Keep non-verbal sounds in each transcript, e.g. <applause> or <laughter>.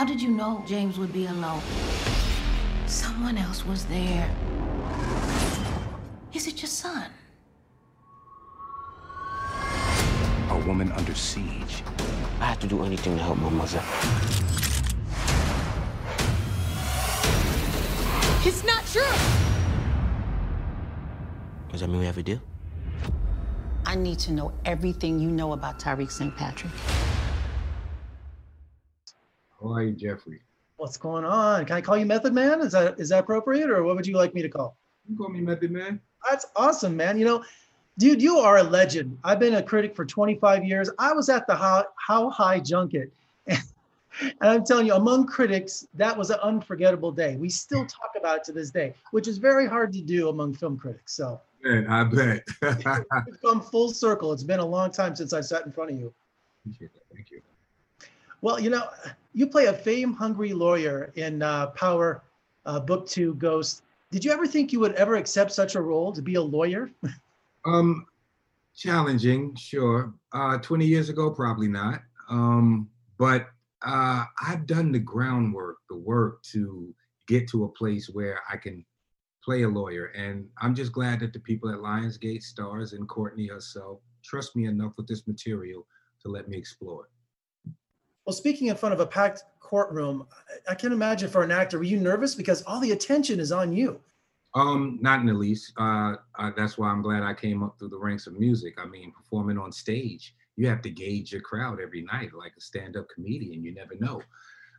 How did you know James would be alone? Someone else was there. Is it your son? A woman under siege. I have to do anything to help my mother. It's not true! Does that mean we have a deal? I need to know everything you know about Tariq St. Patrick. How are you, Jeffrey? What's going on? Can I call you Method Man? Is that is that appropriate, or what would you like me to call? You call me Method Man. That's awesome, man. You know, dude, you are a legend. I've been a critic for 25 years. I was at the How, How High Junket, and, <laughs> and I'm telling you, among critics, that was an unforgettable day. We still talk about it to this day, which is very hard to do among film critics. So, Man, I bet. <laughs> it's come full circle. It's been a long time since I sat in front of you. Thank you. Well, you know, you play a fame-hungry lawyer in uh, Power uh, Book Two Ghost. Did you ever think you would ever accept such a role to be a lawyer? <laughs> Um, challenging, sure. Uh, 20 years ago, probably not. Um, but uh, I've done the groundwork, the work to get to a place where I can play a lawyer. And I'm just glad that the people at Lionsgate, Starz, and Courtney herself trust me enough with this material to let me explore it. Well, speaking in front of a packed courtroom, I- I can imagine for an actor, were you nervous because all the attention is on you? Um, not in the least. Uh, uh, that's why I'm glad I came up through the ranks of music. I mean, performing on stage, you have to gauge your crowd every night, like a stand-up comedian. You never know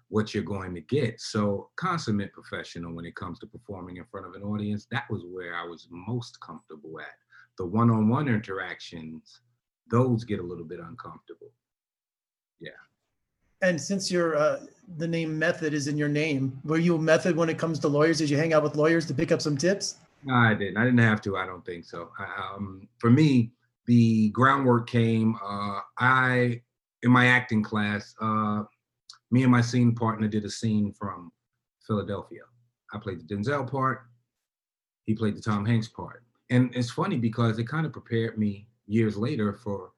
what you're going to get. So, consummate professional when it comes to performing in front of an audience. That was where I was most comfortable at. The one-on-one interactions, those get a little bit uncomfortable. And since your uh, the name Method is in your name, were you a method when it comes to lawyers? Did you hang out with lawyers to pick up some tips? No, I didn't. I didn't have to. I don't think so. Um, for me, the groundwork came. Uh, I, in my acting class, uh, me and my scene partner did a scene from Philadelphia. I played the Denzel part. He played the Tom Hanks part. And it's funny because it kind of prepared me years later for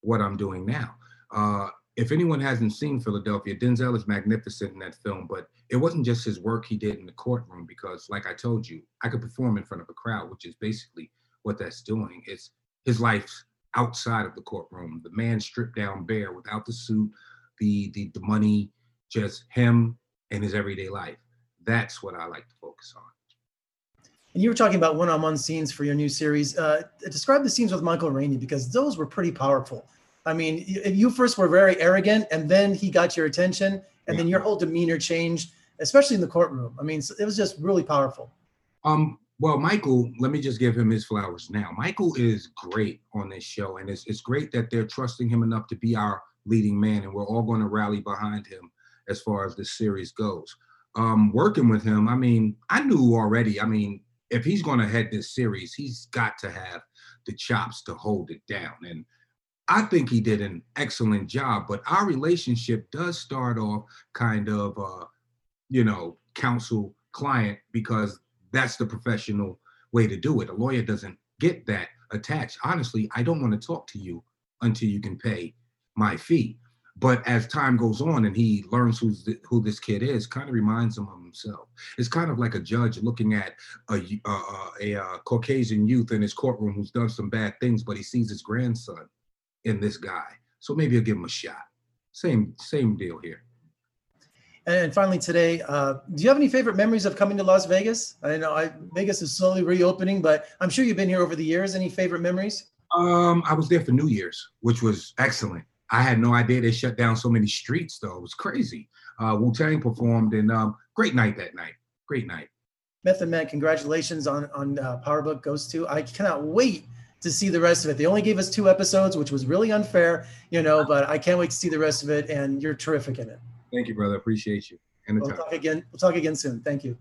what I'm doing now. Uh, if anyone hasn't seen Philadelphia, Denzel is magnificent in that film, but it wasn't just his work he did in the courtroom because, like I told you, I could perform in front of a crowd, which is basically what that's doing. It's his life outside of the courtroom. The man stripped down bare without the suit, the the, the money, just him and his everyday life. That's what I like to focus on. And you were talking about one-on-one scenes for your new series. Uh, describe the scenes with Michael Rainey because those were pretty powerful. I mean, you first were very arrogant, and then he got your attention, and then your whole demeanor changed, especially in the courtroom. I mean, it was just really powerful. Um, well, Michael, let me just give him his flowers now. Michael is great on this show, and it's, it's great that they're trusting him enough to be our leading man, and we're all going to rally behind him as far as this series goes. Um, working with him, I mean, I knew already. I mean, if he's going to head this series, he's got to have the chops to hold it down. And I think he did an excellent job, but our relationship does start off kind of, uh, you know, counsel client because that's the professional way to do it. A lawyer doesn't get that attached. Honestly, I don't want to talk to you until you can pay my fee. But as time goes on and he learns who's th- who this kid is, kind of reminds him of himself. It's kind of like a judge looking at a, a, uh Caucasian youth in his courtroom who's done some bad things, but he sees his grandson in this guy. So maybe I'll give him a shot. Same same deal here. And finally, today, uh, do you have any favorite memories of coming to Las Vegas? I know I, Vegas is slowly reopening, but I'm sure you've been here over the years. Any favorite memories? Um, I was there for New Year's, which was excellent. I had no idea they shut down so many streets, though. It was crazy. Uh, Wu Tang performed, and um, great night that night. Great night. Method Man, congratulations on on uh, Power Book Ghost 2. I cannot wait to see the rest of it. They only gave us two episodes, which was really unfair, you know, but I can't wait to see the rest of it. And you're terrific in it. Thank you, brother. Appreciate you. And we'll talk again. We'll talk again soon. Thank you.